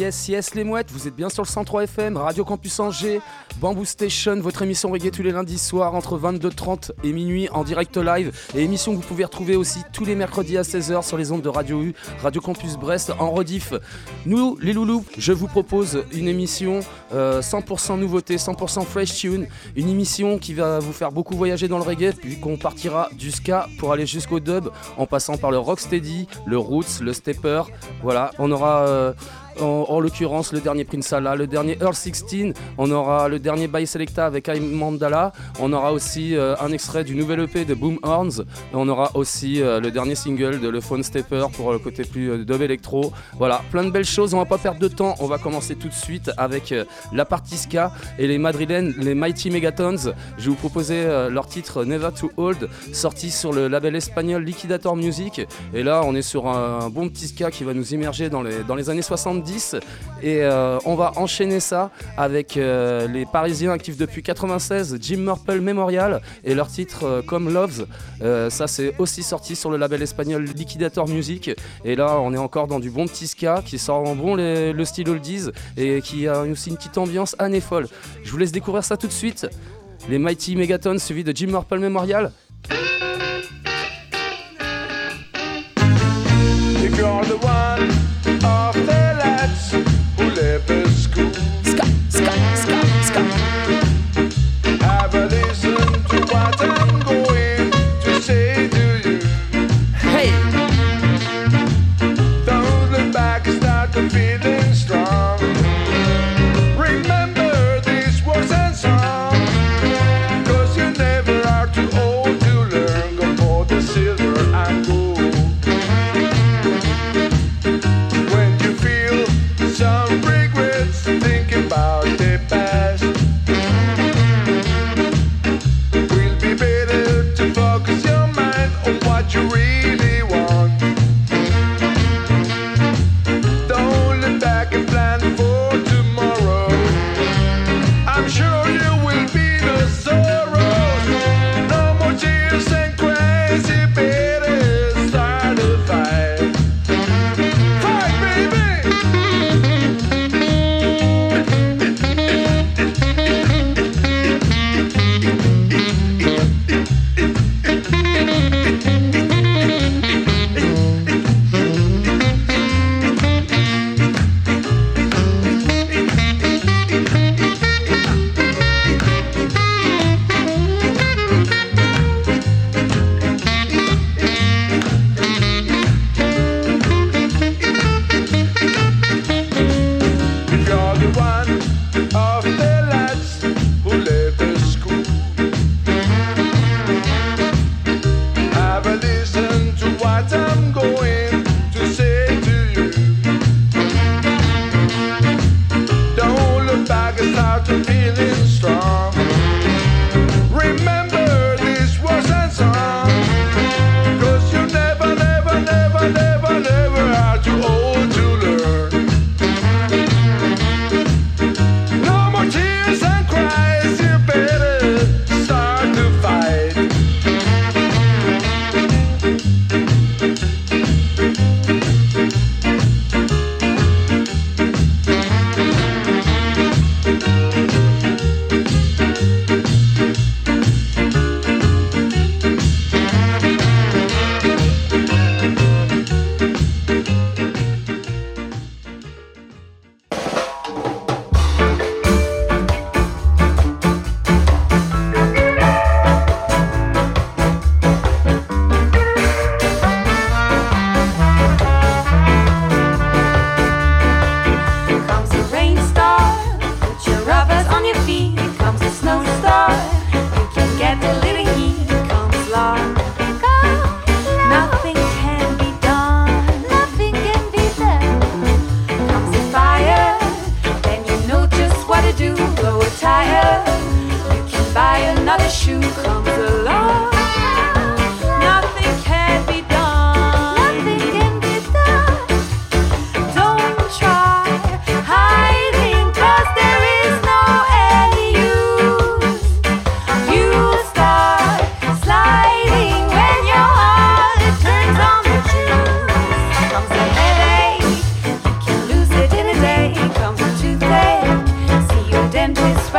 Yes, yes, les mouettes, vous êtes bien sur le 103 FM, Radio Campus Angers, Bamboo Station, votre émission reggae tous les lundis soirs entre 22h30 et minuit en direct live. Et émission que vous pouvez retrouver aussi tous les mercredis à 16h sur les ondes de Radio U, Radio Campus Brest en rediff. Nous, les loulous, je vous propose une émission euh, 100% nouveauté, 100% fresh tune, une émission qui va vous faire beaucoup voyager dans le reggae, puis qu'on partira du ska pour aller jusqu'au dub, en passant par le rocksteady, le roots, le stepper. Voilà, on aura. euh, en, en l'occurrence le dernier Prince Allah, le dernier Earl 16, on aura le dernier By Selecta avec Aim Mandala, on aura aussi euh, un extrait du nouvel EP de Boom Horns, on aura aussi euh, le dernier single de Le Phone Stepper pour le côté plus euh, électro. Voilà, plein de belles choses, on va pas perdre de temps, on va commencer tout de suite avec euh, la partie ska et les madrilènes, les Mighty Megatons. Je vais vous proposer euh, leur titre Never Too Old, sorti sur le label espagnol Liquidator Music. Et là, on est sur un, bon petit ska qui va nous immerger dans les années 70. Et euh, on va enchaîner ça avec euh, les Parisiens actifs depuis 96, Jim Murple Memorial, et leur titre euh, Comme Loves. Euh, ça, c'est aussi sorti sur le label espagnol Liquidator Music. Et là, on est encore dans du bon petit ska qui sort en bon le style oldies et qui a aussi une petite ambiance année folle. Je vous laisse découvrir ça tout de suite. Les Mighty Megatons suivis de Jim Murple Memorial. cats who live in school. Scott, Scott, Scott, Scott. Have a listen to what I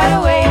right away.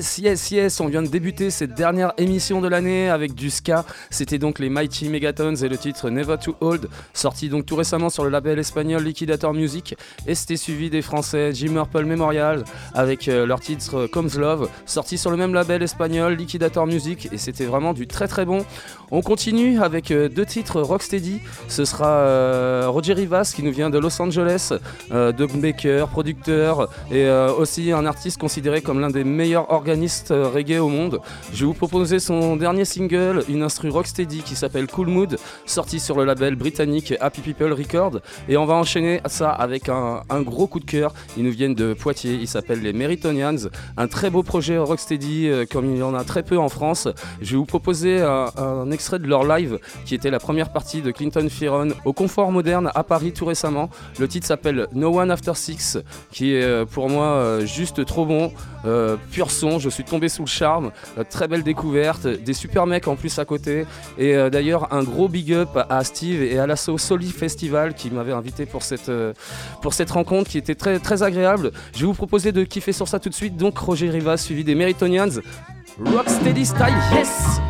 Yes, yes, yes, on vient de débuter cette dernière émission de l'année avec du ska. C'était donc les Mighty Megatons et le titre Never Too Old, sorti donc tout récemment sur le label espagnol Liquidator Music. Et c'était suivi des Français Jim Purple Memorial avec euh, leur titre Comes Love, sorti sur le même label espagnol Liquidator Music. Et c'était vraiment du très très bon. On continue avec euh, deux titres Rocksteady. Ce sera euh, Roger Rivas qui nous vient de Los Angeles, euh, Doug Baker, producteur et euh, aussi un artiste considéré comme l'un des meilleurs organistes euh, reggae au monde. Je vais vous proposer son dernier single, une instru Rocksteady qui s'appelle Cool Mood, sorti sur le label britannique Happy People Records. Et on va enchaîner ça avec un, gros coup de cœur. Ils nous viennent de Poitiers, ils s'appellent les Meritonians. Un très beau projet Rocksteady, euh, comme il y en a très peu en France. Je vais vous proposer un, extrait de leur live qui était la première partie de Clinton Fearon au Confort Moderne à Paris tout récemment. Le titre s'appelle No One After Six, qui est euh, pour moi juste trop bon, pur son. Je suis tombé sous le charme, Euh, très belle découverte, des super mecs en plus à côté. Et euh, d'ailleurs, un gros big up à Steve et à l'asso Soli Festival qui m'avait invité pour cette, euh, pour cette rencontre qui était très, très agréable. Je vais vous proposer de kiffer sur ça tout de suite. Donc, Roger Rivas suivi des Meritonians. Rocksteady Style, yes!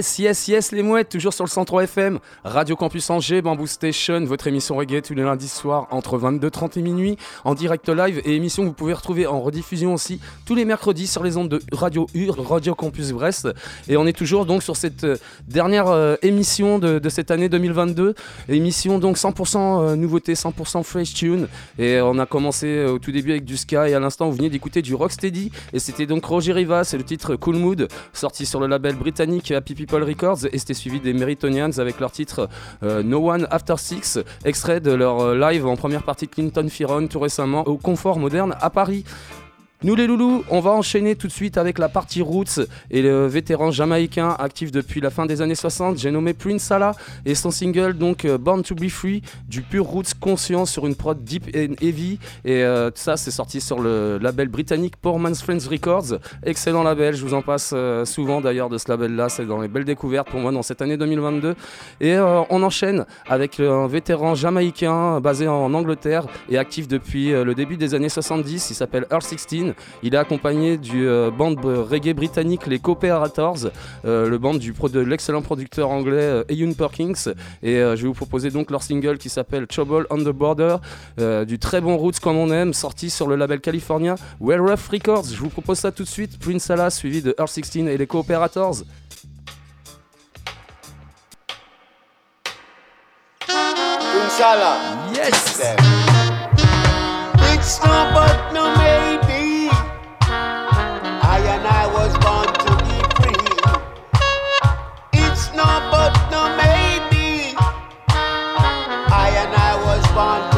Yes, yes, yes, les mouettes, toujours sur le 103 FM, Radio Campus Angers, Bamboo Station, votre émission reggae tous les lundis soirs entre 22h30 et minuit, en direct live et émission que vous pouvez retrouver en rediffusion aussi tous les mercredis sur les ondes de Radio UR, Radio Campus Brest. Et on est toujours donc sur cette euh, dernière euh, émission de, cette année 2022, émission donc 100% euh, nouveauté, 100% fresh tune. Et on a commencé au tout début avec du ska et à l'instant vous venez d'écouter du Rocksteady et c'était donc Roger Rivas, c'est le titre Cool Mood, sorti sur le label britannique Happy People Records et c'était suivi des Meritonians avec leur titre No One After Six, extrait de leur live en première partie de Clinton Firon tout récemment au Confort Moderne à Paris. Nous les loulous, on va enchaîner tout de suite avec la partie Roots et le vétéran jamaïcain actif depuis la fin des années 60, j'ai nommé Prince Salah et son single donc euh, Born to Be Free, du pur Roots conscient sur une prod deep and heavy. Et euh, ça c'est sorti sur le label britannique Poor Man's Friends Records, excellent label, je vous en passe euh, souvent d'ailleurs de ce label là, c'est dans les belles découvertes pour moi dans cette année 2022 et on enchaîne avec un vétéran jamaïcain basé en Angleterre et actif depuis le début des années 70, il s'appelle Earl 16 il est accompagné du euh, band reggae britannique les Cooperators, euh, le band du pro- de l'excellent producteur anglais euh, Ian Perkins. Et euh, je vais vous proposer donc leur single qui s'appelle Trouble on the Border, euh, du très bon roots comme on aime, sorti sur le label californien Well Rough Records. Je vous propose ça tout de suite. Prince Salah suivi de Earl 16 et les Cooperators. Yes! It's no but no maybe. on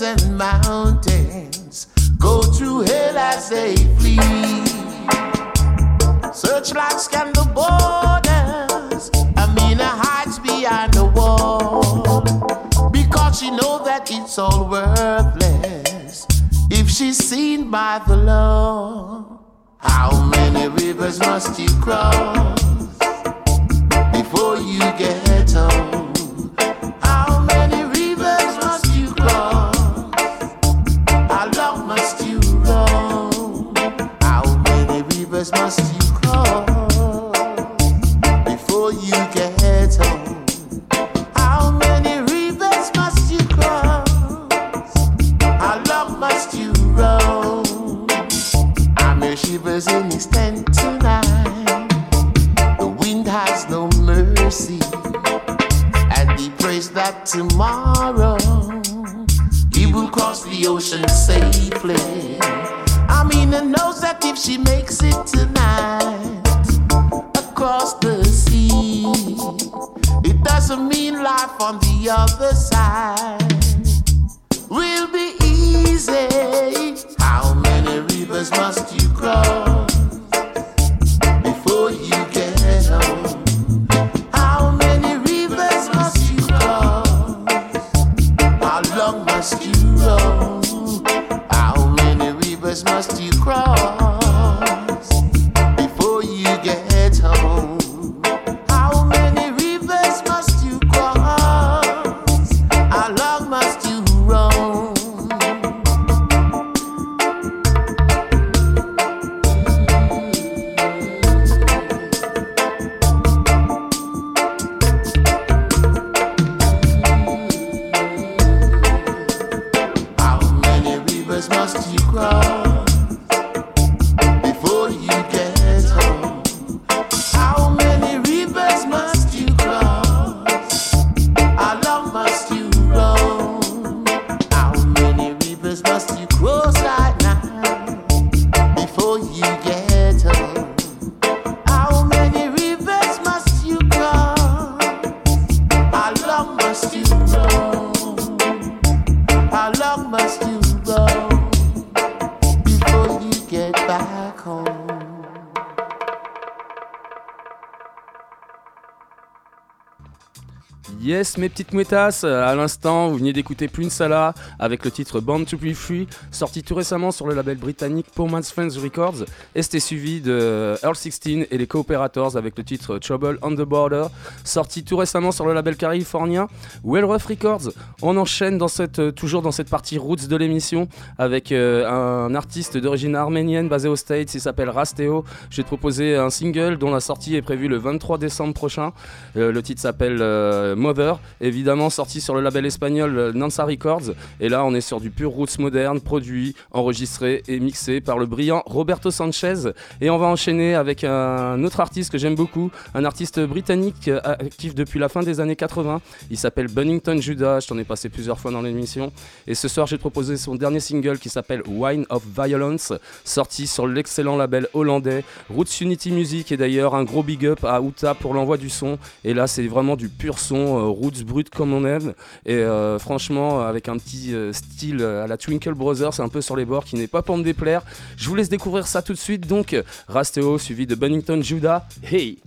and mountains, go to hell as they flee. Searchlights scan the borders, I mean the heights behind the wall. Because she know that it's all worthless if she's seen by the law. How many rivers must you cross before you get home? Christmas. Mes petites mouettasses, à l'instant, vous venez d'écouter Sala avec le titre Born to Be Free, sorti tout récemment sur le label britannique Poor Friends Records, et c'était suivi de Earl 16 et les Cooperators avec le titre Trouble on the Border, sorti tout récemment sur le label californien Well Records. On enchaîne dans cette, euh, toujours dans cette partie roots de l'émission avec euh, un artiste d'origine arménienne basé aux States, il s'appelle Rasteo. Je vais te proposer un single dont la sortie est prévue le 23 décembre prochain. Euh, le titre s'appelle euh, Mother, évidemment sorti sur le label espagnol euh, Nansa Records. Et là, on est sur du pur roots moderne, produit, enregistré et mixé par le brillant Roberto Sanchez. Et on va enchaîner avec un autre artiste que j'aime beaucoup, un artiste britannique euh, actif depuis la fin des années 80. Il s'appelle Bunnington Judah, je t'en ai passé plusieurs fois dans l'émission. Et ce soir, j'ai proposé son dernier single qui s'appelle Wine of Violence, sorti sur l'excellent label hollandais Roots Unity Music. Et d'ailleurs, un gros big up à Uta pour l'envoi du son. Et là, c'est vraiment du pur son, euh, roots brut comme on aime. Et euh, franchement, avec un petit euh, style à la Twinkle Brothers, un peu sur les bords, qui n'est pas pour me déplaire. Je vous laisse découvrir ça tout de suite. Donc, Rasteo suivi de Bunnington Judah. Hey!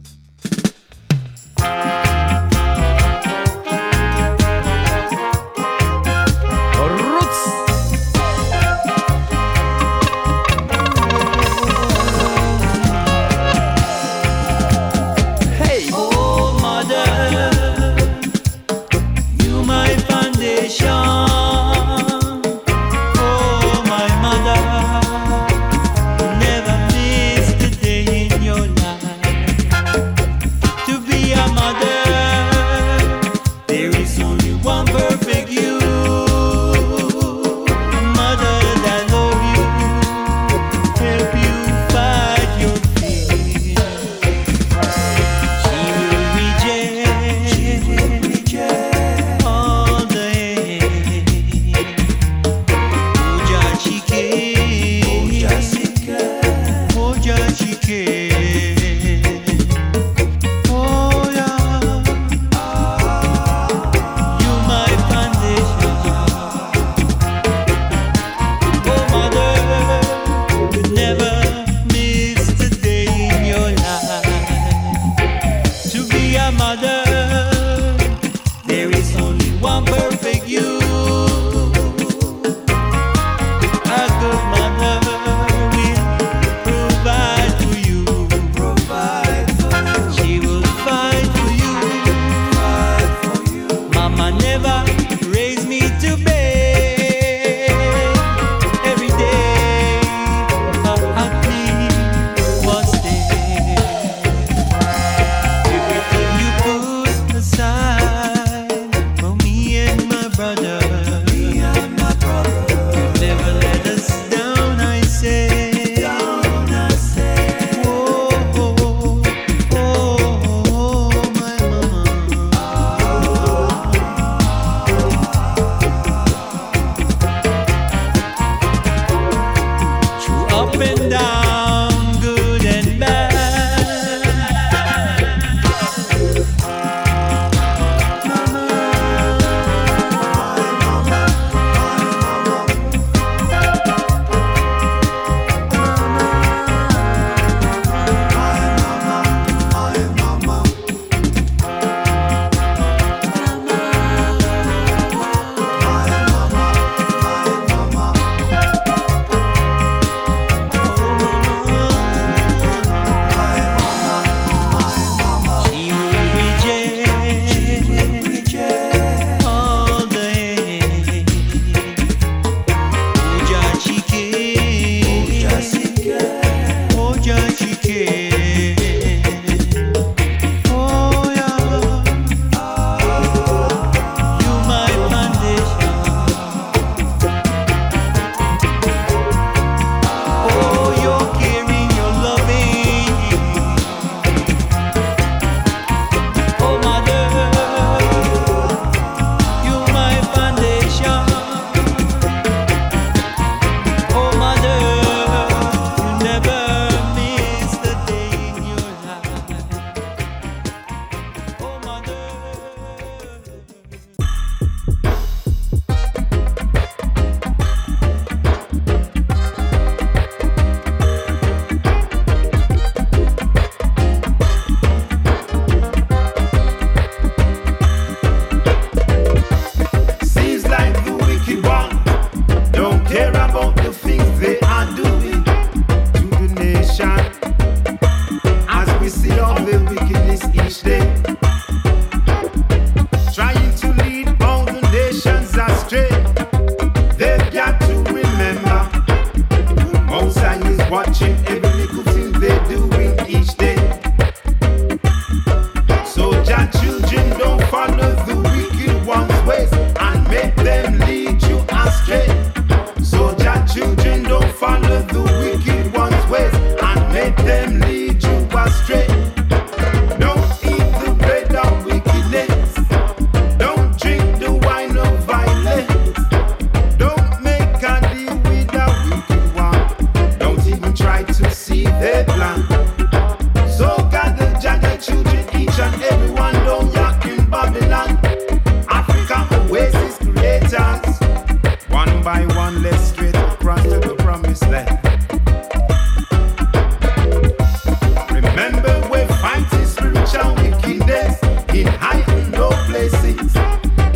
Remember, we're fighting spiritual wickedness in high and low places.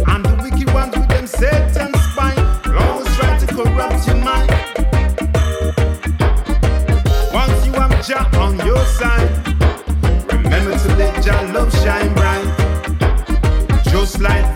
And the wicked ones with them Satan's spine will always try to corrupt your mind. Once you have Jah on your side, remember to let Jah love shine bright. Just like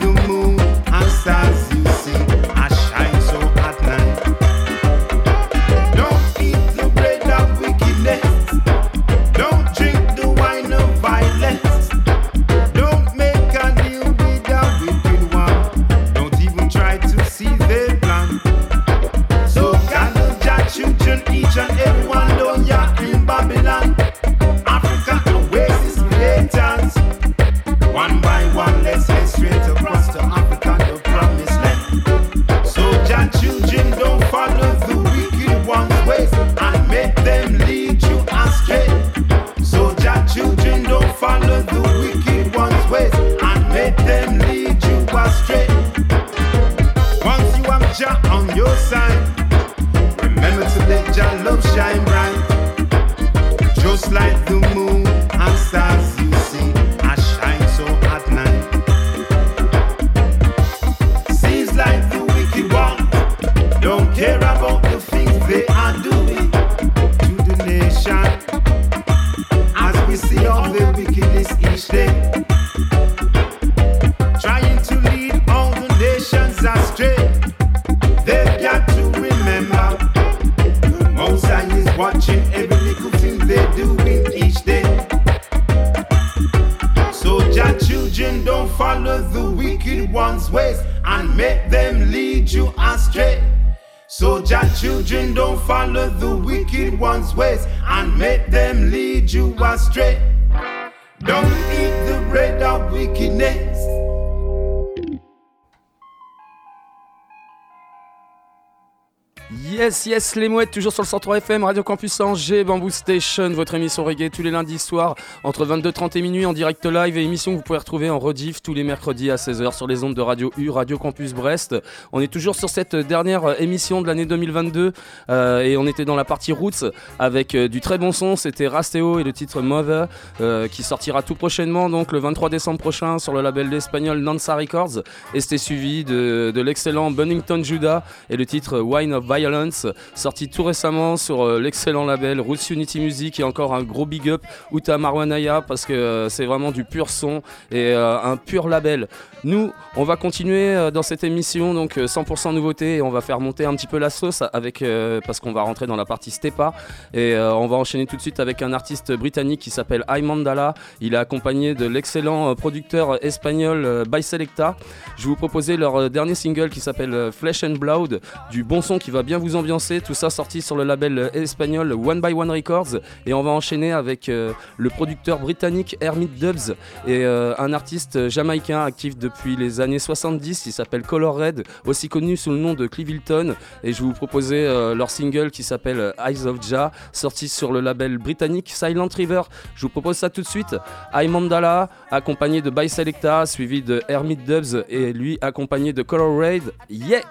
Yes, les mouettes, toujours sur le 103 FM, Radio Campus Angers, Bamboo Station, votre émission reggae tous les lundis soirs entre 22h30 et minuit en direct live et émission que vous pouvez retrouver en rediff tous les mercredis à 16h sur les ondes de Radio U, Radio Campus Brest. On est toujours sur cette dernière émission de l'année 2022 euh, et on était dans la partie Roots avec euh, du très bon son, c'était Rasteo et le titre Mother euh, qui sortira tout prochainement, donc le 23 décembre prochain sur le label espagnol Nansa Records et c'était suivi de, de l'excellent Bunnington Judah et le titre Wine of Violence, sorti tout récemment sur euh, l'excellent label Roots Unity Music et encore un gros big up Uta Marwanaya parce que euh, c'est vraiment du pur son et euh, un pur label. Nous, on va continuer euh, dans cette émission, donc euh, 100% nouveauté et on va faire monter un petit peu la sauce avec euh, parce qu'on va rentrer dans la partie Stepa et euh, on va enchaîner tout de suite avec un artiste britannique qui s'appelle Ay Mandala. Il est accompagné de l'excellent euh, producteur espagnol euh, By Selecta. Je vous proposer leur euh, dernier single qui s'appelle euh, Flesh and Blood, du bon son qui va bien vous ambiancer. Tout ça sorti sur le label euh, espagnol One by One Records. Et on va enchaîner avec euh, le producteur britannique Hermit Dubs et euh, un artiste jamaïcain actif depuis les années 70. Il s'appelle Color Red, aussi connu sous le nom de Clevilton. Et je vais vous proposer euh, leur single qui s'appelle Eyes of Jah, sorti sur le label britannique Silent River. Je vous propose ça tout de suite. Ay Mandala, accompagné de By Selecta, suivi de Hermit Dubs et lui accompagné de Color Red. Yeah!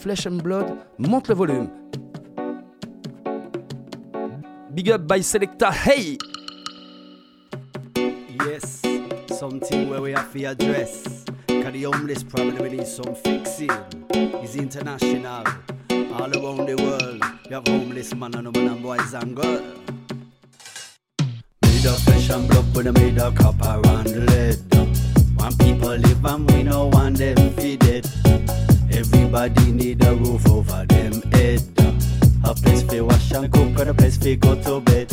Flesh and Blood, monte le volume. Big up by Selecta, hey! Yes, something where we have to address. Cause the homeless problem we need some fixing. It's international. All around the world, you have homeless man and woman and boys and girls. Made of flesh and blood, but I made of copper and lead. One people live and we no want them feed it. Everybody need a roof over them head. A place for wash and cook and a place for go to bed.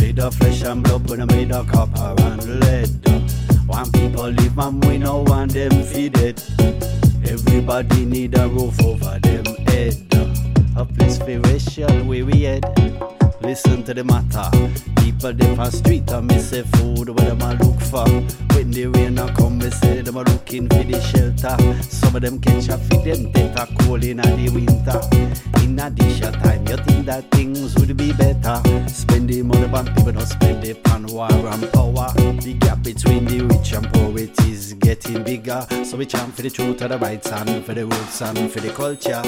Made of flesh and blood, but I made of copper and lead. One people live and we no want them feed it. Everybody need a roof over them head. A place for racial where we head. Listen to the matter. People them on street and me say food where them a look for. When the rain a come, me say them a looking for the shelter. Some of them catch a feed them take a cold in the winter. In a dish a time, you think that things would be better. Spend the money on people, don't spend it on war and power. The gap between the rich and poor it is getting bigger. So we chant for the truth of the rights and for the roots and for the culture.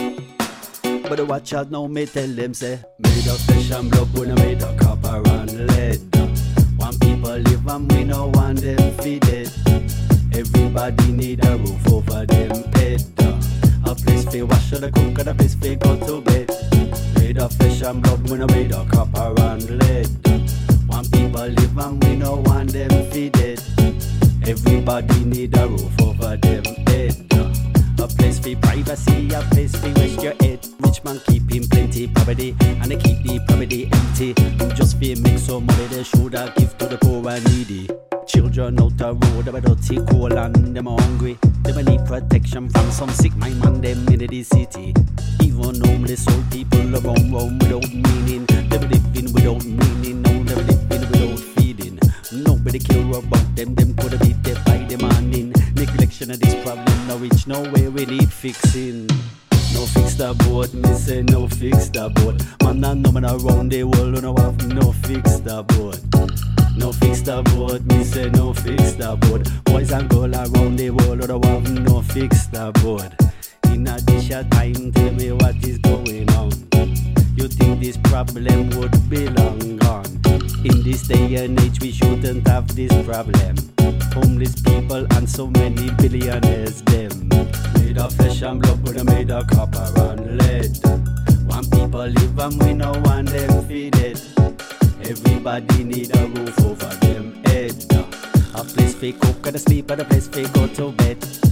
But the watch out now, me tell them say Made of flesh and blood, we no made of copper and lead. One people live and we no want them feed it Everybody need a roof over them head. A place for wash and a cook and a place for go to bed. Made of flesh and blood, we no made of copper and lead. One people live and we no want them feed it Everybody need a roof over them head for privacy, place for rest your head. Rich man keeping plenty property, and they keep the property empty. And just for make some money, they should have give to the poor and needy. Children out the road, them a dirty cold and them hungry. They need protection from some sick mind man them in the city. Even homeless old people around roam without meaning. Them living without meaning, no, them living without feeding. Nobody care about them, them Neglection of this problem, no reach nowhere, we need fixing. No fix the boat, me say no fix the boat. Man and no man around the world no have no fix the boat. No fix the boat, me say no fix the boat. Boys and girls around the world no have no fix the boat. In a dish time, tell me what is going on. Think this problem would be long gone? In this day and age, we shouldn't have this problem. Homeless people and so many billionaires, them. Made of flesh and blood, but made of copper and lead. One people live and we no want them feed it. Everybody need a roof over them head. A place for cook and a sleep and a place for go to bed.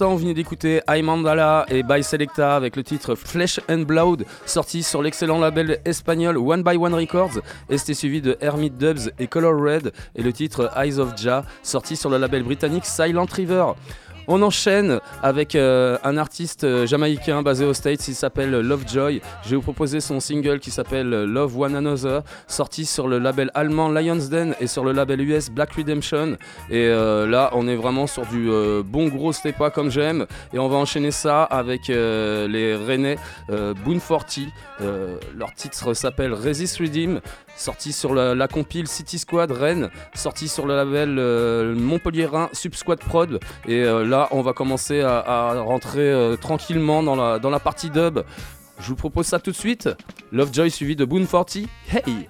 L'instant vous venez d'écouter I Mandala et By Selecta avec le titre Flesh and Blood sorti sur l'excellent label espagnol One by One Records et c'était suivi de Hermit Dubs et Color Red et le titre Eyes of Jah sorti sur le label britannique Silent River. On enchaîne avec euh, un artiste euh, jamaïcain basé aux States, il s'appelle Lovejoy. Je vais vous proposer son single qui s'appelle Love One Another, sorti sur le label allemand Lions Den et sur le label US Black Redemption. Et euh, là, on est vraiment sur du bon gros stepa comme j'aime. Et on va enchaîner ça avec les Rennais Boon 40. Euh, leur titre s'appelle Resist Redeem, sorti sur la, la compile City Squad Rennes, sorti sur le label euh, Montpellierin Sub Squad Prod. Et euh, là, on va commencer à, à rentrer euh, tranquillement dans la, dans la partie dub. Je vous propose ça tout de suite. Lovejoy suivi de Boon 40. Hey!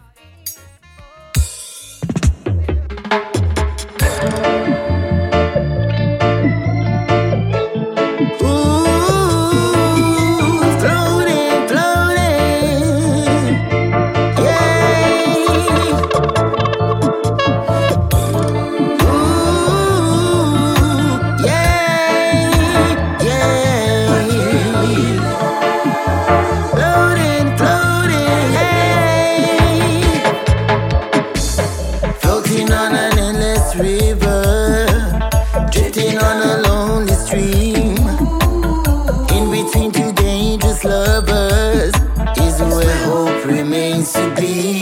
Be.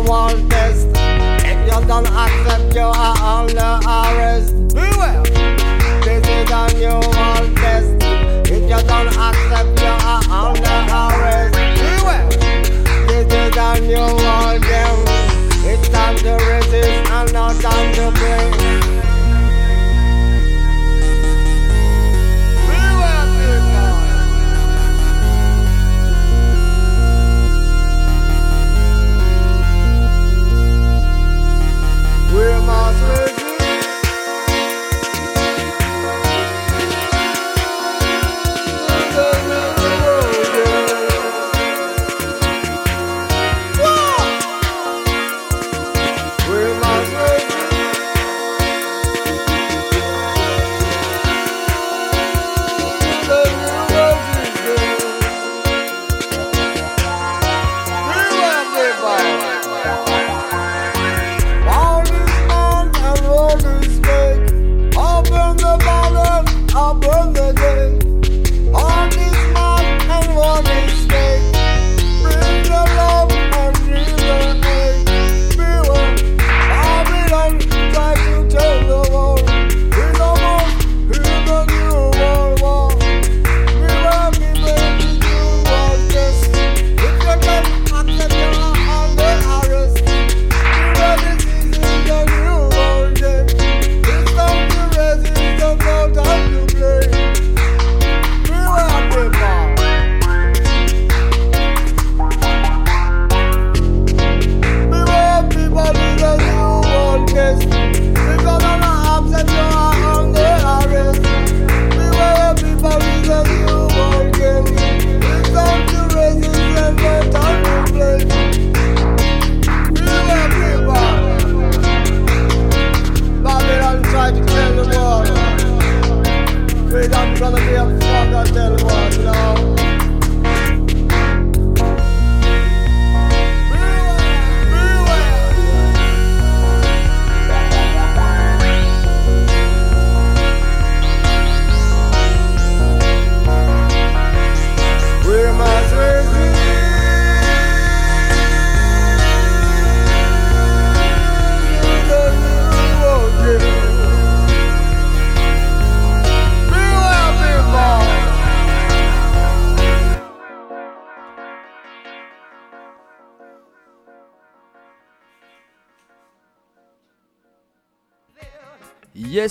New world test. If you don't accept, you are under arrest. Beware. This is a new world test. If you don't accept, you are under arrest. Beware. This is a new world game. It's time to resist and not time to play.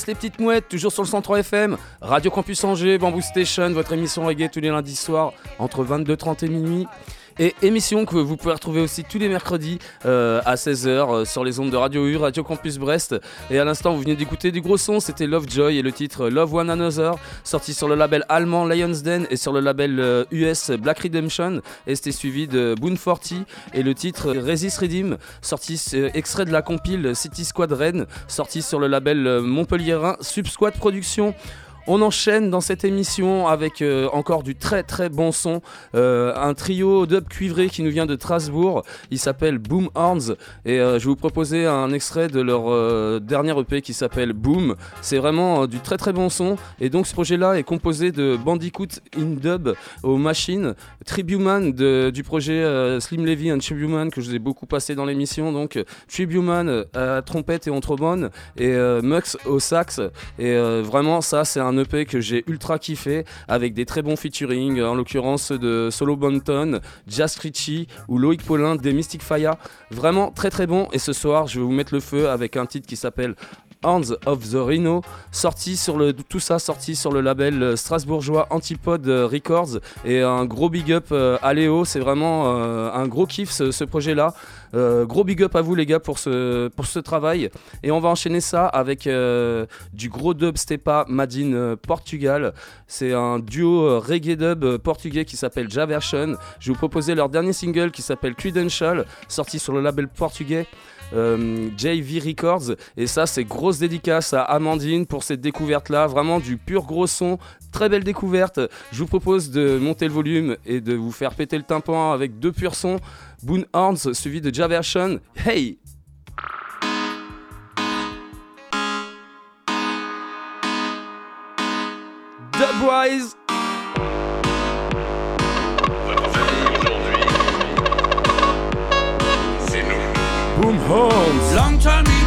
Les petites mouettes, toujours sur le 103 FM, Radio Campus Angers, Bamboo Station, votre émission reggae tous les lundis soirs entre 22h30 et minuit. Et émission que vous pouvez retrouver aussi tous les mercredis euh, à 16h euh, sur les ondes de Radio U, Radio Campus Brest. Et à l'instant, vous venez d'écouter du gros son, c'était Lovejoy et le titre Love One Another, sorti sur le label allemand Lions Den et sur le label euh, US Black Redemption. Et c'était suivi de Boone 40 et le titre Resist Redeem, sorti euh, extrait de la compile City Squad Rennes, sorti sur le label euh, Montpellierin Sub Squad Productions. On enchaîne dans cette émission avec euh, encore du très très bon son. Euh, un trio dub cuivré qui nous vient de Strasbourg. Il s'appelle Boom Horns. Et euh, je vais vous proposer un extrait de leur dernier EP qui s'appelle Boom. C'est vraiment du très très bon son. Et donc ce projet-là est composé de Bandicoot in dub aux machines, Tribuman du projet Slim Levy and Tribuman que je vous ai beaucoup passé dans l'émission. Donc Tribuman à trompette et au trombone et Mux au sax. Et vraiment, ça, c'est un EP que j'ai ultra kiffé avec des très bons featuring, en l'occurrence de Solo Bonton, Jazz Ritchie ou Loïc Paulin des Mystic Fire. Vraiment très très bon. Et ce soir, je vais vous mettre le feu avec un titre qui s'appelle Hands of the Rhino, sorti sur le, tout ça sorti sur le label euh, strasbourgeois Antipode Records et un gros big up euh, à Léo, c'est vraiment euh, un gros kiff ce, projet-là. Gros big up à vous les gars pour ce, travail et on va enchaîner ça avec du gros dub stepa Madine Portugal. C'est un duo reggae dub portugais qui s'appelle Javersion. Je vais vous proposer leur dernier single qui s'appelle Credential, sorti sur le label portugais. Euh, JV Records. Et ça, c'est grosse dédicace à Amandine pour cette découverte-là. Vraiment du pur gros son. Très belle découverte. Je vous propose de monter le volume et de vous faire péter le tympan avec deux purs sons. Boon Horns suivi de Javersion. Hey! Dubwise home. Long time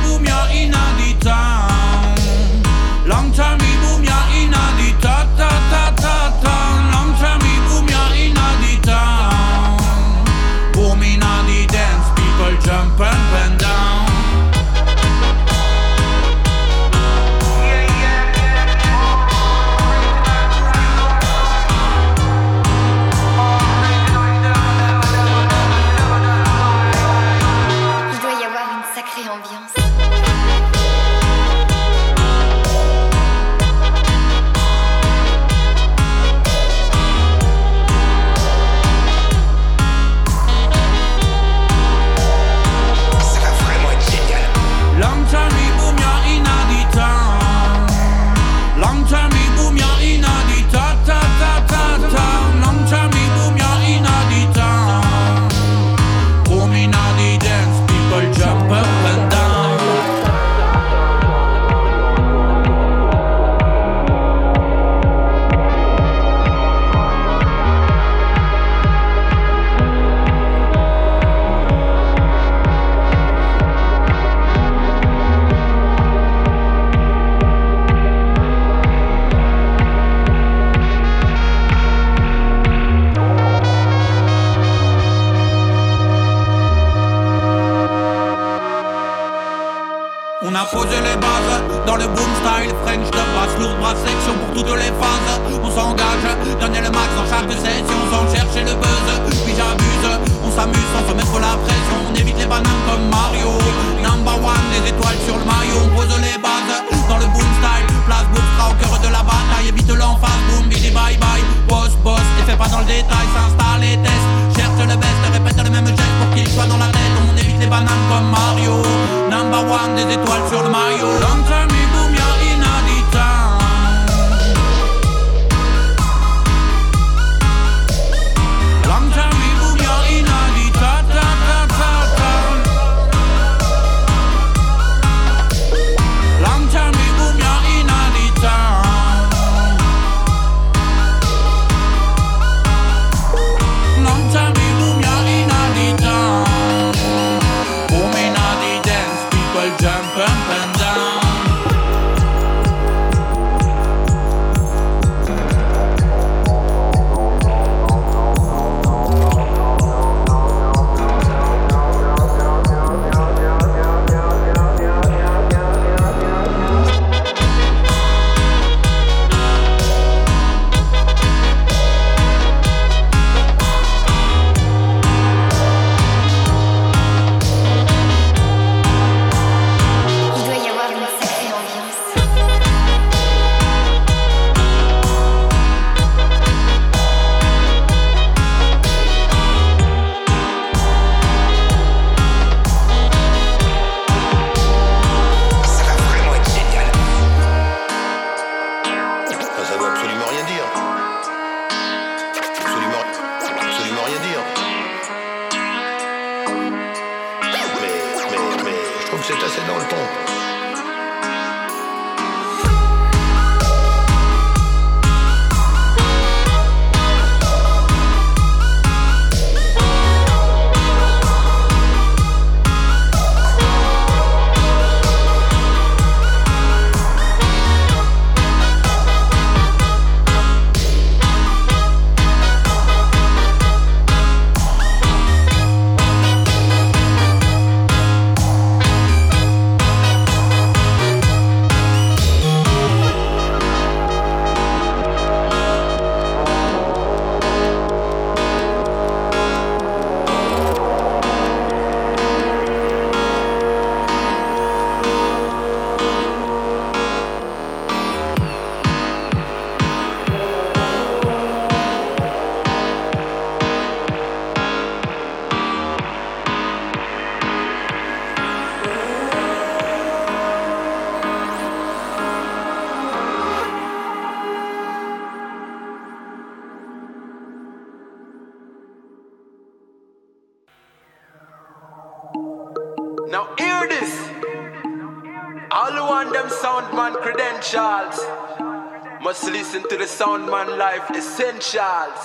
to the soundman life essentials.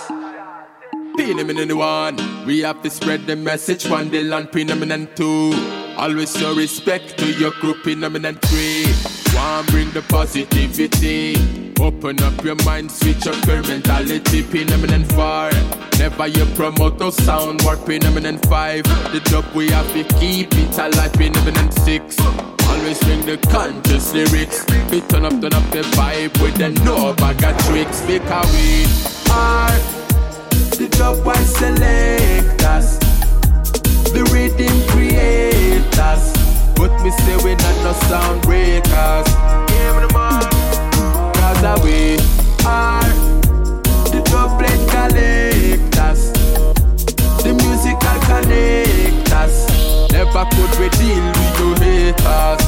Phenomenon one, we have to spread the message. One day land phenomenon two. Always show respect to your group. Phenomenon three, one bring the positivity. Open up your mind, switch up your mentality. Phenomenon four, never you promote no sound. Work phenomenon five, the job we have to keep it alive. Phenomenon six. Always bring the conscious lyrics. We turn up, turn up the vibe with the no bag of tricks. Because we are the top one selectors, the rhythm creators. But me say we not no sound breakers. Cause we are the doublet collectors, the musical connectors. Never could we deal it off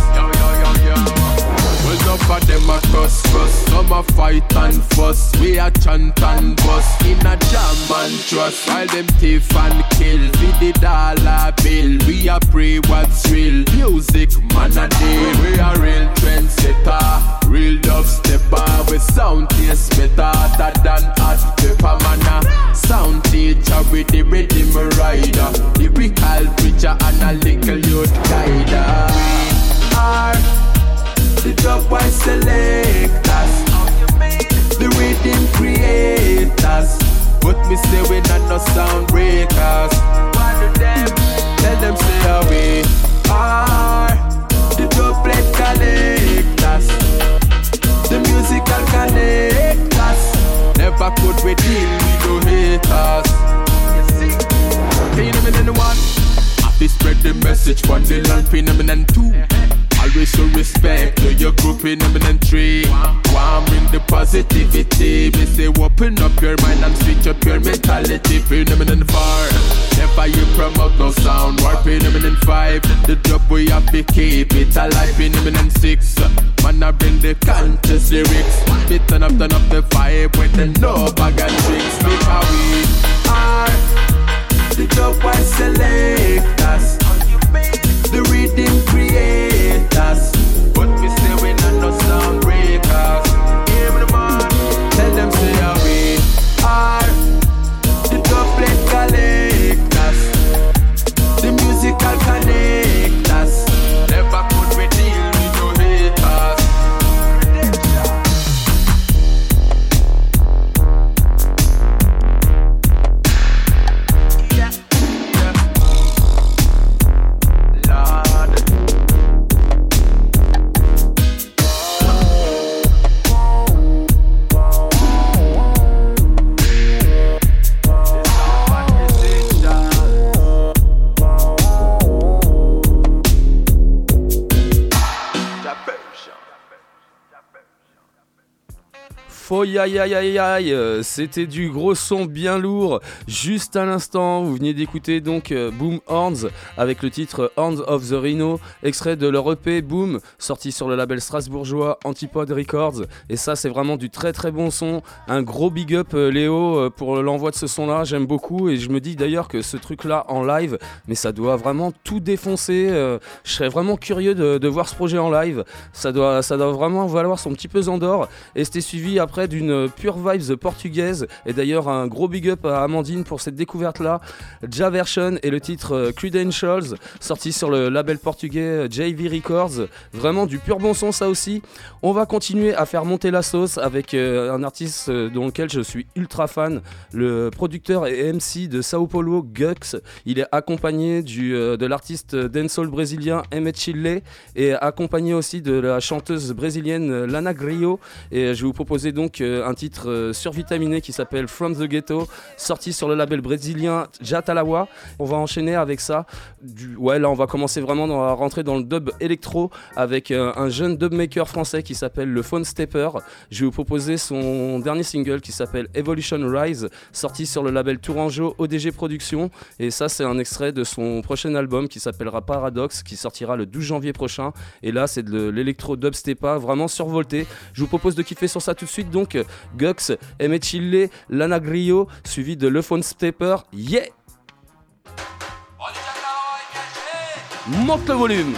enough of them a cuss, cuss. Some a fight and fuss. We a chant and bust in a jam and trust. While them thief and kill, for the dollar bill. We a pray what's real. Music man a deal. We a real trendsetter, real love stepper. We sound taste better than hot pepper man. a Sound teacher with the rhythm rider, lyrical preacher and a little youth guider. We are the top white selectors, the rhythm creators. But me say we not no sound breakers. Tell them say we are the doublet collectors, the musical connectors. Never could we deal with no haters. Phenomenon one, happy spread the message. One day land phenomenon two. Always show respect to your group phenomenon three. One bring the positivity. Me say open up your mind and switch up your mentality. Phenomenon four. Never you promote no sound. War phenomenon five. The job we have to keep it alive. Phenomenon six. Man, I bring the conscious lyrics. Me turn up, turn up the vibe with the no bag of tricks. Because we are the top one selectors, the rhythm creators. Faux aïe aïe aïe aïe, euh, c'était du gros son bien lourd. Juste à l'instant, vous veniez d'écouter donc euh, Boom Horns avec le titre Horns of the Rhino, extrait de leur EP Boom, sorti sur le label strasbourgeois Antipode Records. Et ça, c'est vraiment du très très bon son. Un gros big up euh, Léo pour l'envoi de ce son-là, j'aime beaucoup. Et je me dis d'ailleurs que ce truc-là en live, mais ça doit vraiment tout défoncer. je serais vraiment curieux de, de voir ce projet en live. Ça doit, ça doit vraiment valoir son petit pesant d'or. Et c'était suivi après d'une pure vibes portugaise. Et d'ailleurs, un gros big up à Amandine pour cette découverte-là. Ja Version et le titre euh, Credentials, sorti sur le label portugais euh, JV Records. Vraiment du pur bon son, ça aussi. On va continuer à faire monter la sauce avec euh, un artiste dont lequel je suis ultra fan, le producteur et MC de Sao Paulo, Gux. Il est accompagné du, de l'artiste dancehall brésilien Emmett Chile et accompagné aussi de la chanteuse brésilienne Lana Grillo. Et je vais vous proposer donc euh, un titre euh, survitaminé qui s'appelle From the Ghetto, sorti sur le label brésilien Jatalawa. On va enchaîner avec ça. Du... Ouais, là on va commencer vraiment à rentrer dans le dub électro avec euh, un jeune dubmaker français qui s'appelle le Phone Stepper. Je vais vous proposer son dernier single qui s'appelle Evolution Rise, sorti sur le label Tourangeau ODG Productions. Et ça, c'est un extrait de son prochain album qui s'appellera Paradox, qui sortira le 12 janvier prochain. Et là, c'est de l'électro dubstepa vraiment survolté. Je vous propose de kiffer sur ça tout de suite. Gux, Emmett Chile, Lana Grillo, suivi de Le Phone Stepper. Yeah! monte le volume.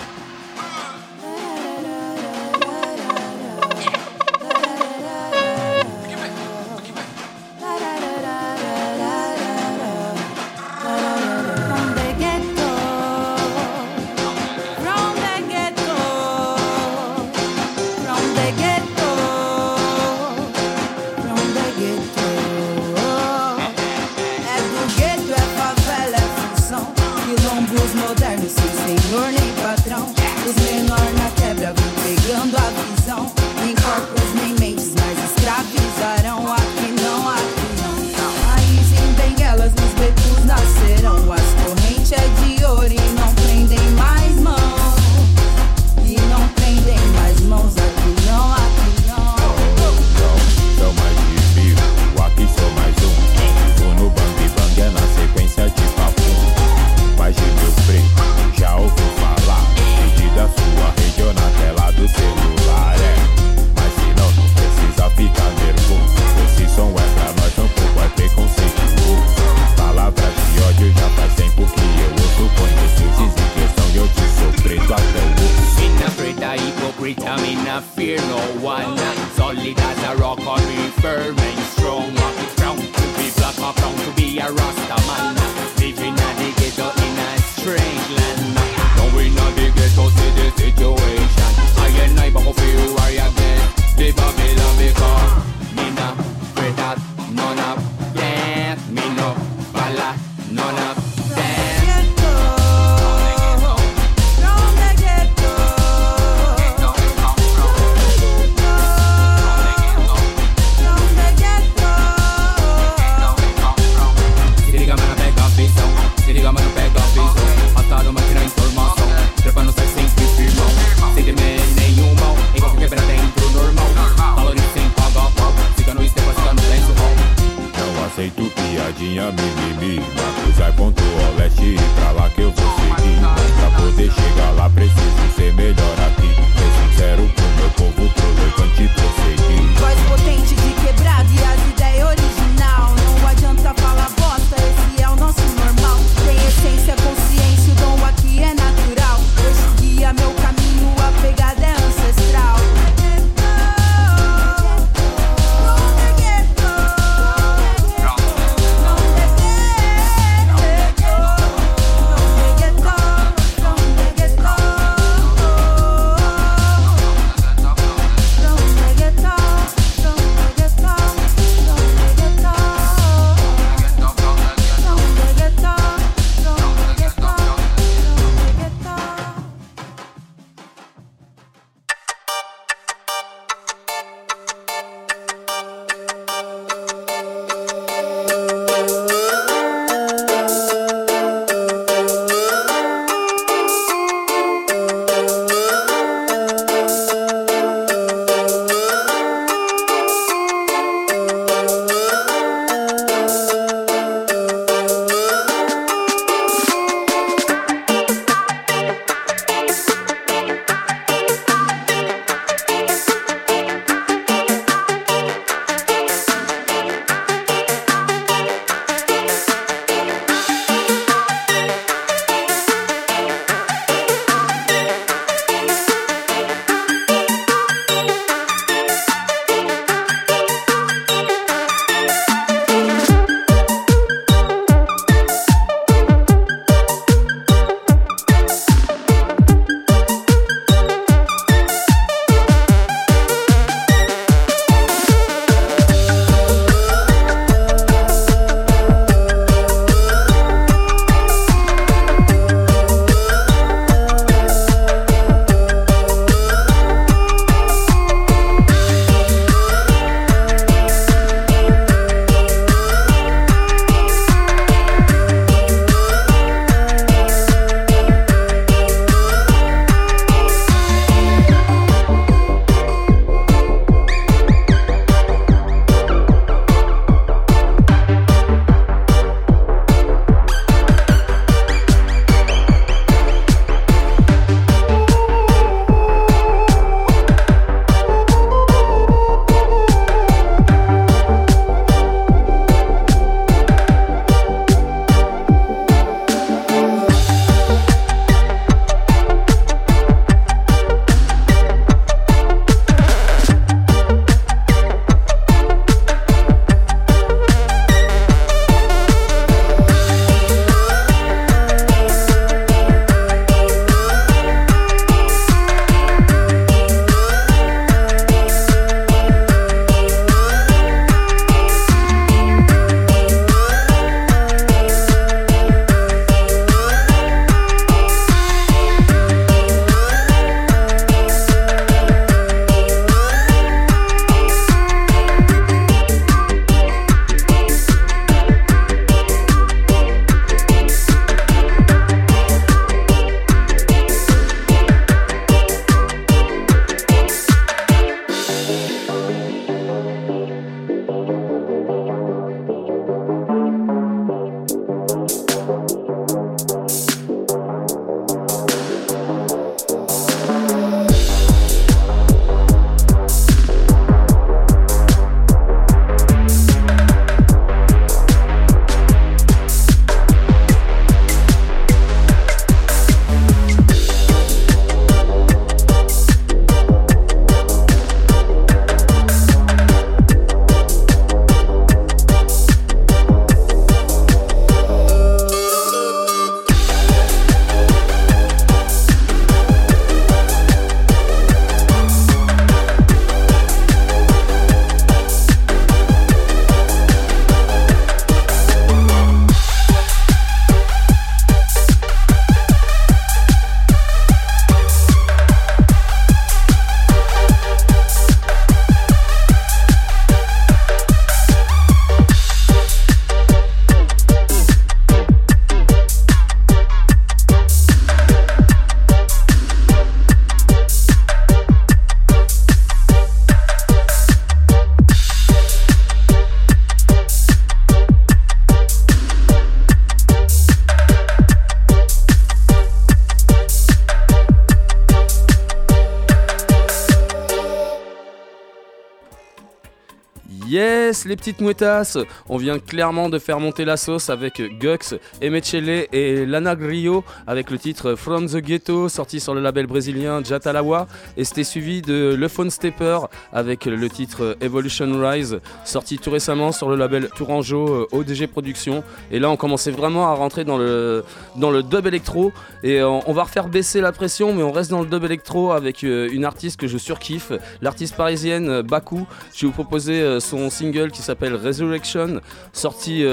Les petites mouettasses On vient clairement de faire monter la sauce avec Gux, Emechele et Lana Grillo avec le titre From the Ghetto sorti sur le label brésilien Jatalawa et c'était suivi de Le Phone Stepper avec le titre Evolution Rise sorti tout récemment sur le label Tourangeau euh, ODG Productions et là on commençait vraiment à rentrer dans le, dans le dub électro et euh, on va refaire baisser la pression mais on reste dans le dub électro avec euh, une artiste que je surkiffe, l'artiste parisienne Baku. Je vais vous proposer son single qui s'appelle Resurrection, sorti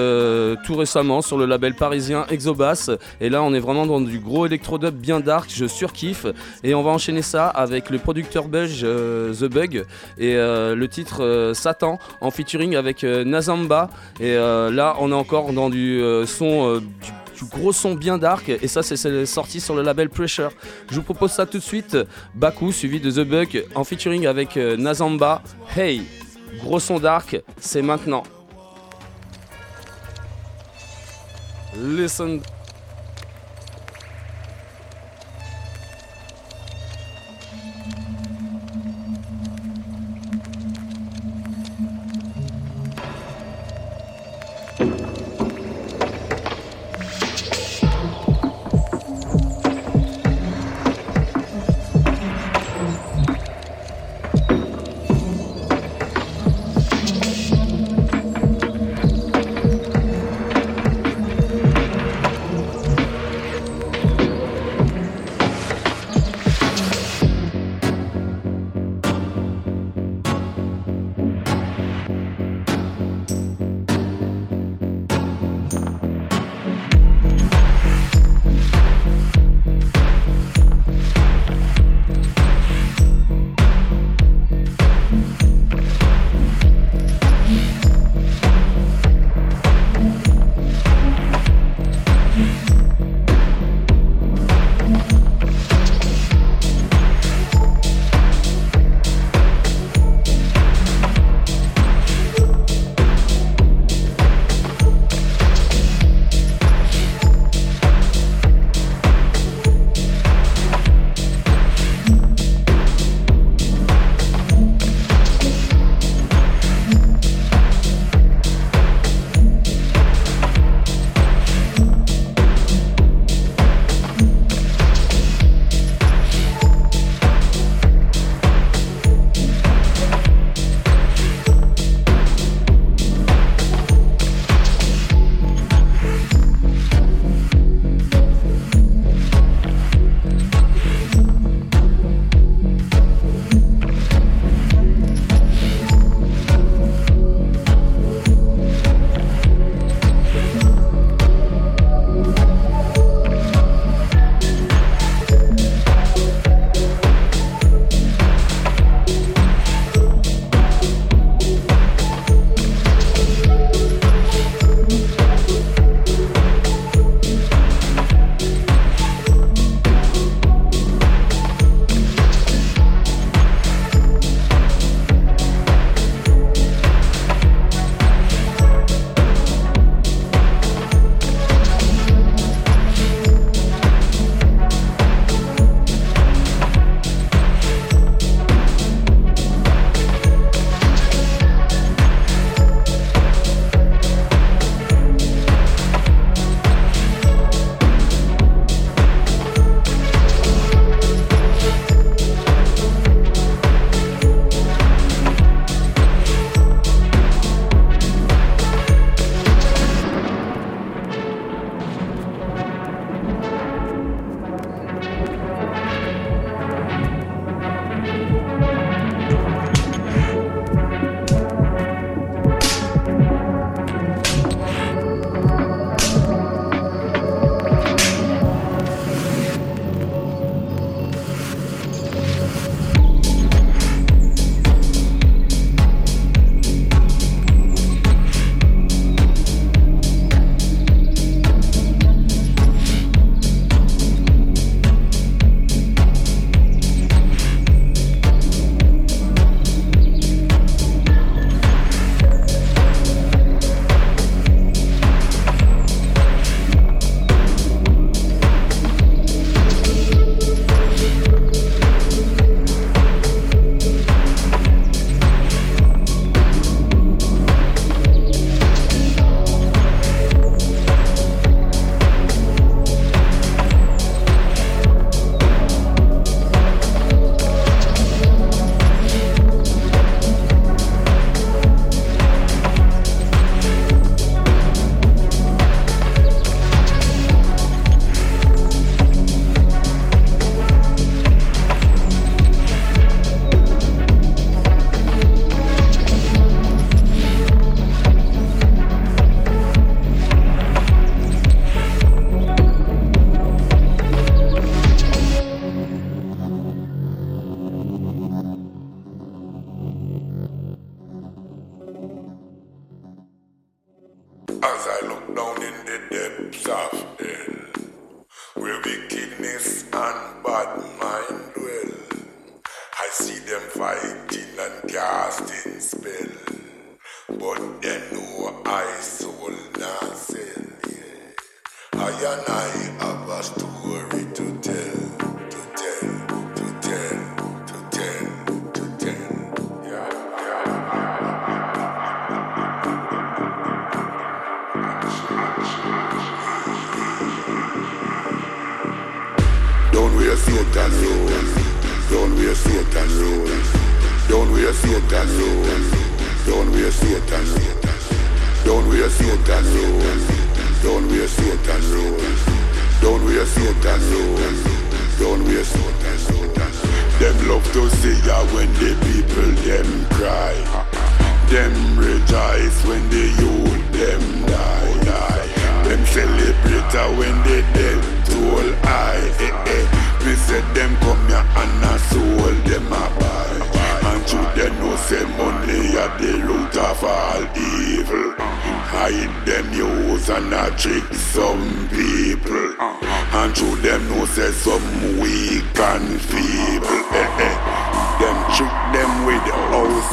tout récemment sur le label parisien Exobass. Et là, on est vraiment dans du gros électro-dub bien dark, je surkiffe. Et on va enchaîner ça avec le producteur belge euh, The Bug et euh, le titre euh, Satan en featuring avec Nazamba. Et là, on est encore dans du son du gros son bien dark et ça c'est- sorti sur le label Pressure. Je vous propose ça tout de suite, Baku suivi de The Bug en featuring avec Nazamba. Hey, gros son dark, c'est maintenant. Listen.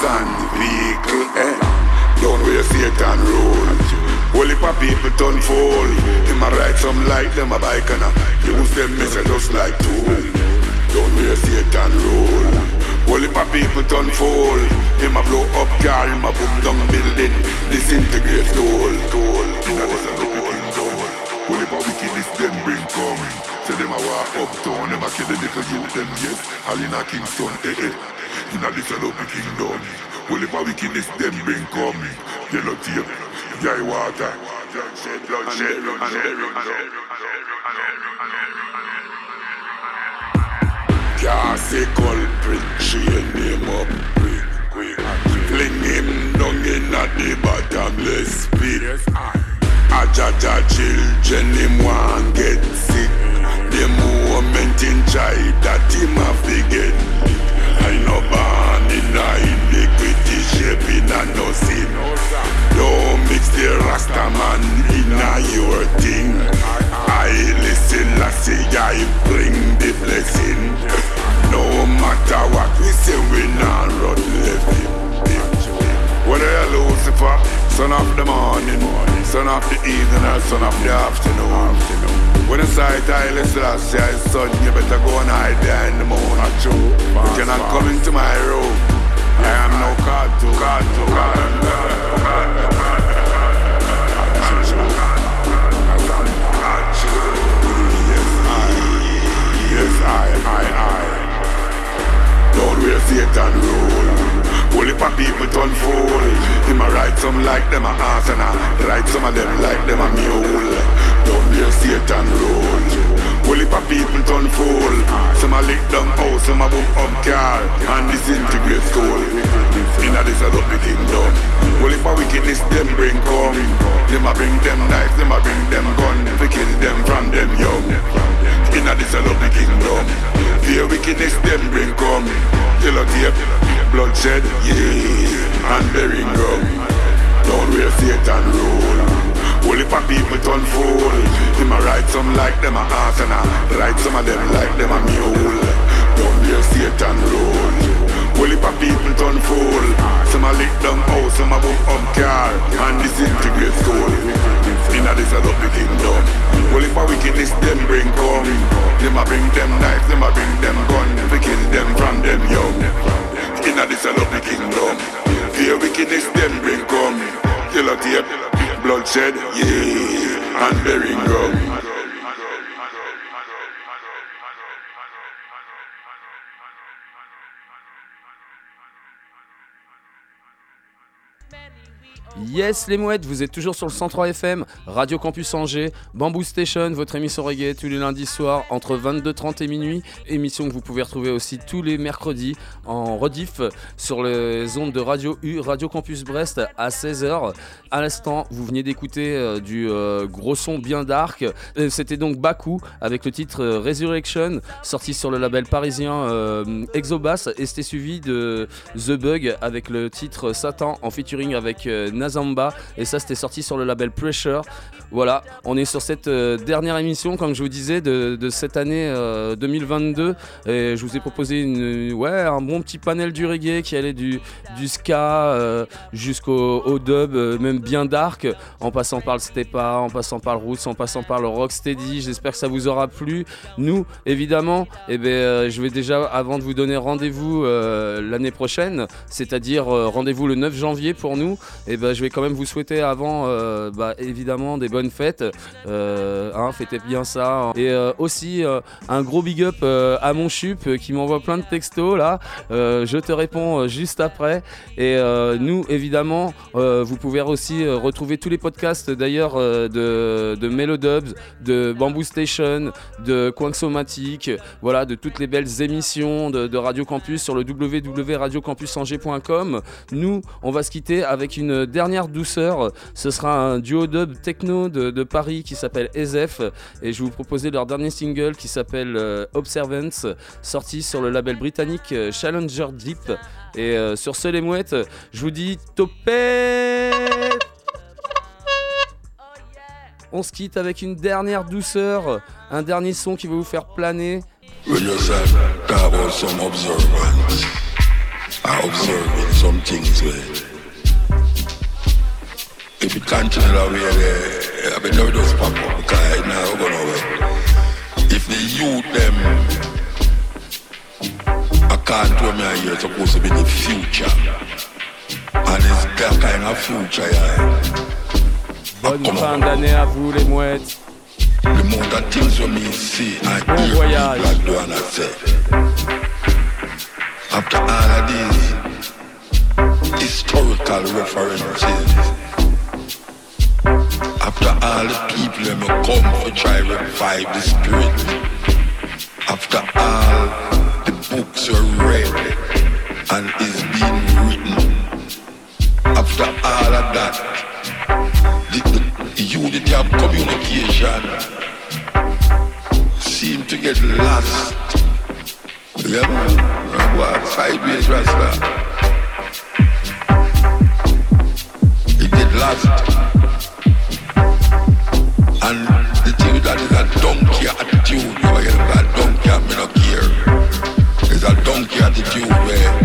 And vehicle. Eh. Don't wear Satan rule. Only for people turn fool. Him a ride some light, them a bike and a use them message just like tool. Don't wear Satan rule. Only for people turn fool. Him a blow up car, him a boom down building. Disintegrate tool, tool, tool. Only a wickedness them bring coming. Say them a walk uptown, them a kill the little youth them yes. All in a Kingston, eh eh. In a this a love kingdom. Only for wickedness them bring coming. Yellow tape, yay water. Bloodshed, bloodshed, bloodshed. Cassie culprit, chain him up quick, quick. Fling him down in a the bottomless pit. Ajaja children, him want get sick. The moment in child that him have to get I no born in a iniquity shape in no sin. Don't mix the your thing. I listen, lassie, I bring the blessing. No matter what we say, we not run left him. What are you Lucifer? Son of the morning, son of the evening, or son of the afternoon. When I sight I last year, son, you better go and hide there in the moon. You cannot come into my room. I am no cartoon. cartoon. Yes, I, yes I, I. I Don't wear Satan rule. Only for people turn fool. Him a ride some like them a ass and a ride some of them like them a mule. Don't wear Satan rule. Only for people turn fool. Some a lick down house, some a boom up car and disintegrate school. Inna this a love kingdom. Only for wickedness them bring come. Them a bring them knives, them a bring them gun. To kill them from them young. Inna this a love kingdom. Fear wickedness them bring come. Yellow tape, bloodshed, yeah, and bearing gum. Don't wear Satan rule. Only for people turn fool. Him a ride some like them a ass and a ride some of them like them a mule. Don't wear Satan rule. Only for people turn fool. Some a lick down house, some a boom up car and disintegrate school. Inna this a the kingdom. Only for wickedness them bring come. Them a bring them knives, them a bring them gun. To kill them from them young. Inna this a the kingdom. Fear wickedness them bring come. Yellow tape, bloodshed, yeah, and bearing gum. Yes les mouettes, vous êtes toujours sur le 103 FM, Radio Campus Angers, Bamboo Station, votre émission reggae tous les lundis soirs entre 22h30 et minuit. Émission que vous pouvez retrouver aussi tous les mercredis en rediff sur les ondes de Radio U, Radio Campus Brest à 16h. À l'instant, vous veniez d'écouter euh, du euh, gros son bien dark. Euh, C'était donc Baku avec le titre Resurrection, sorti sur le label parisien euh, Exobass et c'était suivi de The Bug avec le titre Satan en featuring avec euh, Nazamba. Et ça, c'était sorti sur le label Pressure. Voilà, on est sur cette euh, dernière émission, comme je vous disais, de, cette année euh, 2022. Et je vous ai proposé ouais, un bon petit panel du reggae qui allait du, ska euh, jusqu'au au dub, euh, même bien dark, en passant par le stepa, en passant par le roots, en passant par le rocksteady. J'espère que ça vous aura plu. Nous, évidemment, eh ben, euh, je vais déjà, avant de vous donner rendez-vous euh, l'année prochaine, c'est-à-dire euh, rendez-vous le 9 janvier pour nous, et ben, je vais quand même vous souhaiter avant, euh, bah, évidemment, des bonnes fêtes. Euh, hein, fêtez bien ça. Et euh, aussi, euh, un gros big up à mon chup qui m'envoie plein de textos là. Je te réponds juste après. Et nous, évidemment, vous pouvez aussi retrouver tous les podcasts d'ailleurs de, de Melodubs, de Bamboo Station, de Quanxomatic, voilà, de toutes les belles émissions de, de Radio Campus sur le www.radiocampusangers.com. Nous, on va se quitter avec une dernière douceur. Ce sera un duo dub techno de, Paris qui s'appelle EZF. Et je vais vous proposer leur dernier single qui s'appelle euh, Observance, sorti sur le label britannique euh, Challenger Deep. Et euh, sur ce, les mouettes, je vous dis topette On se quitte avec une dernière douceur, un dernier son qui va vous faire planer. I observe some things if it continue that way, there, eh, I mean, never just pop up because it now go nowhere. If the youth them, I can't do me here, it's supposed to be the future, and it's that kind of future, yeah. Bonne fin d'année à vous, les mouettes. The amount of things when me see and Bon hear voyage. people are doing, I say. After all of these historical references, after all the people them come to try to revive the spirit, after all the books are read and is being written, after all of that, the, the, unity of communication seem to get lost. Yeah, man. What sideways rasta? It get lost. And the thing that is a donkey attitude. You know, you got a donkey and me not care. It's a donkey attitude where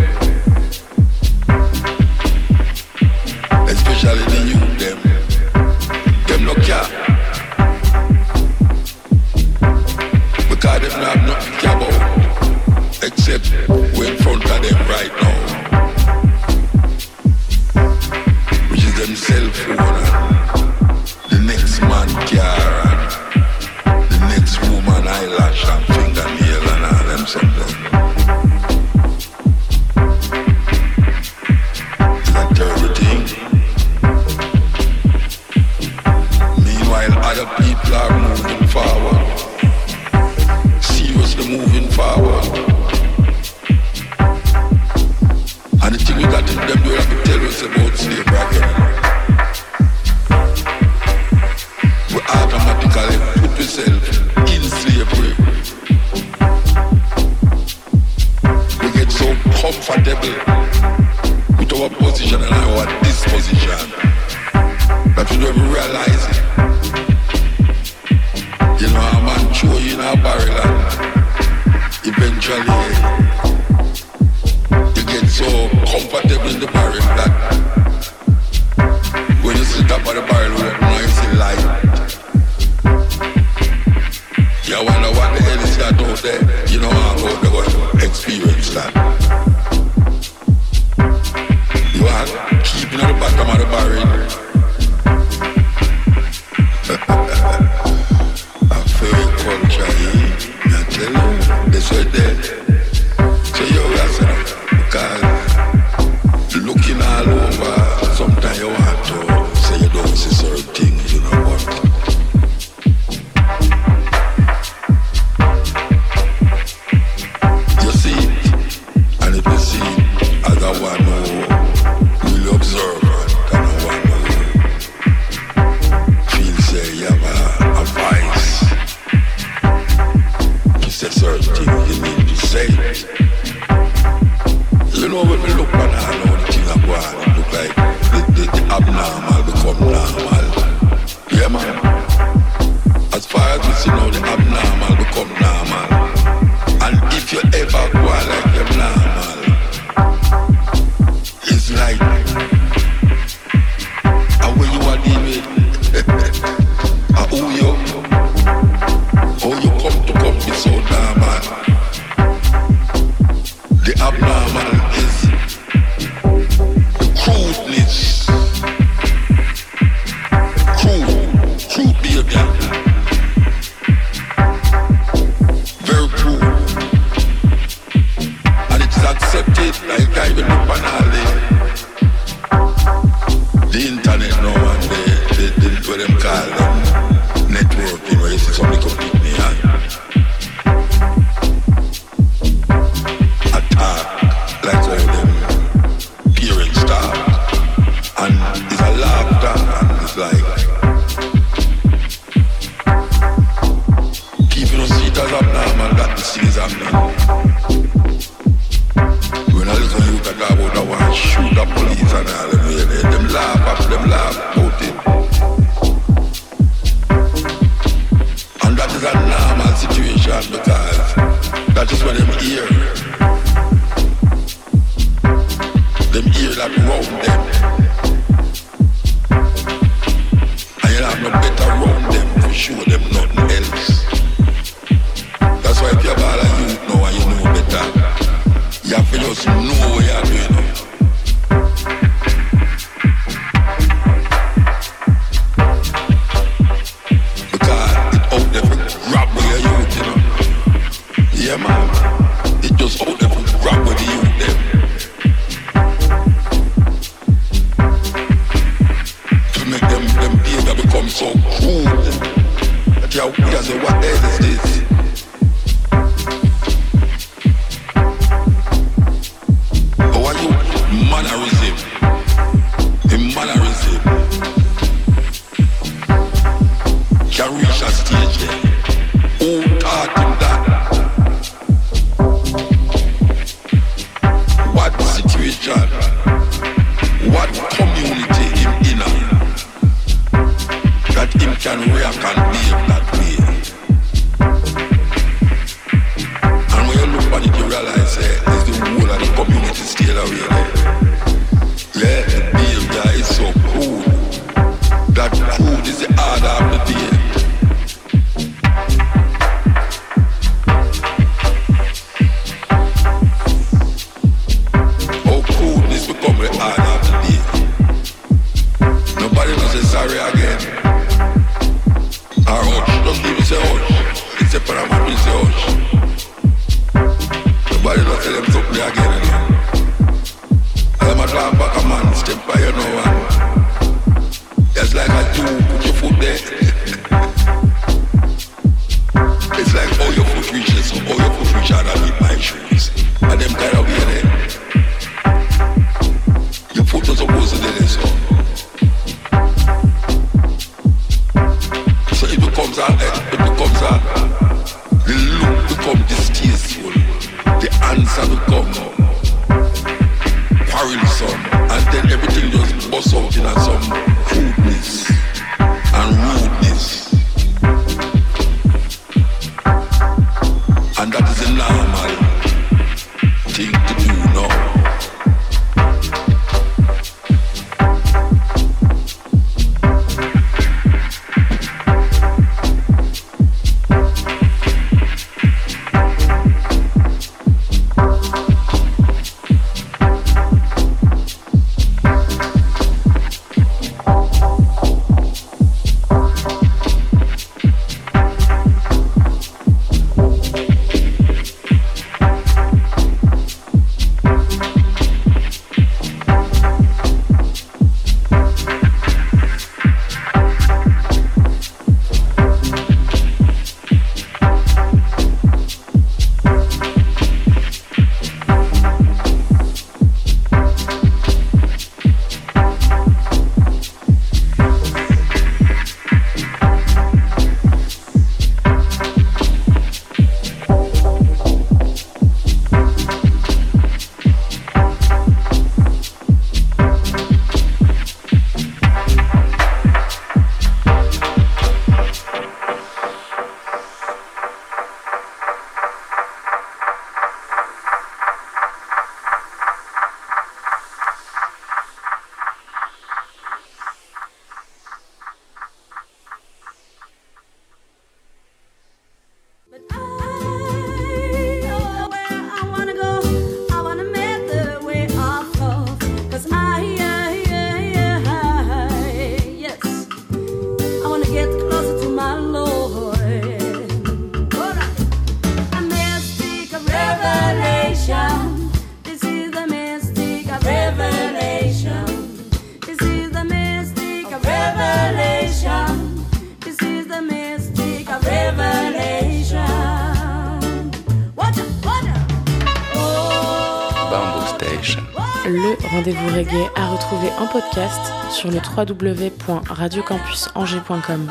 à retrouver en podcast sur le www.radiocampusangers.com.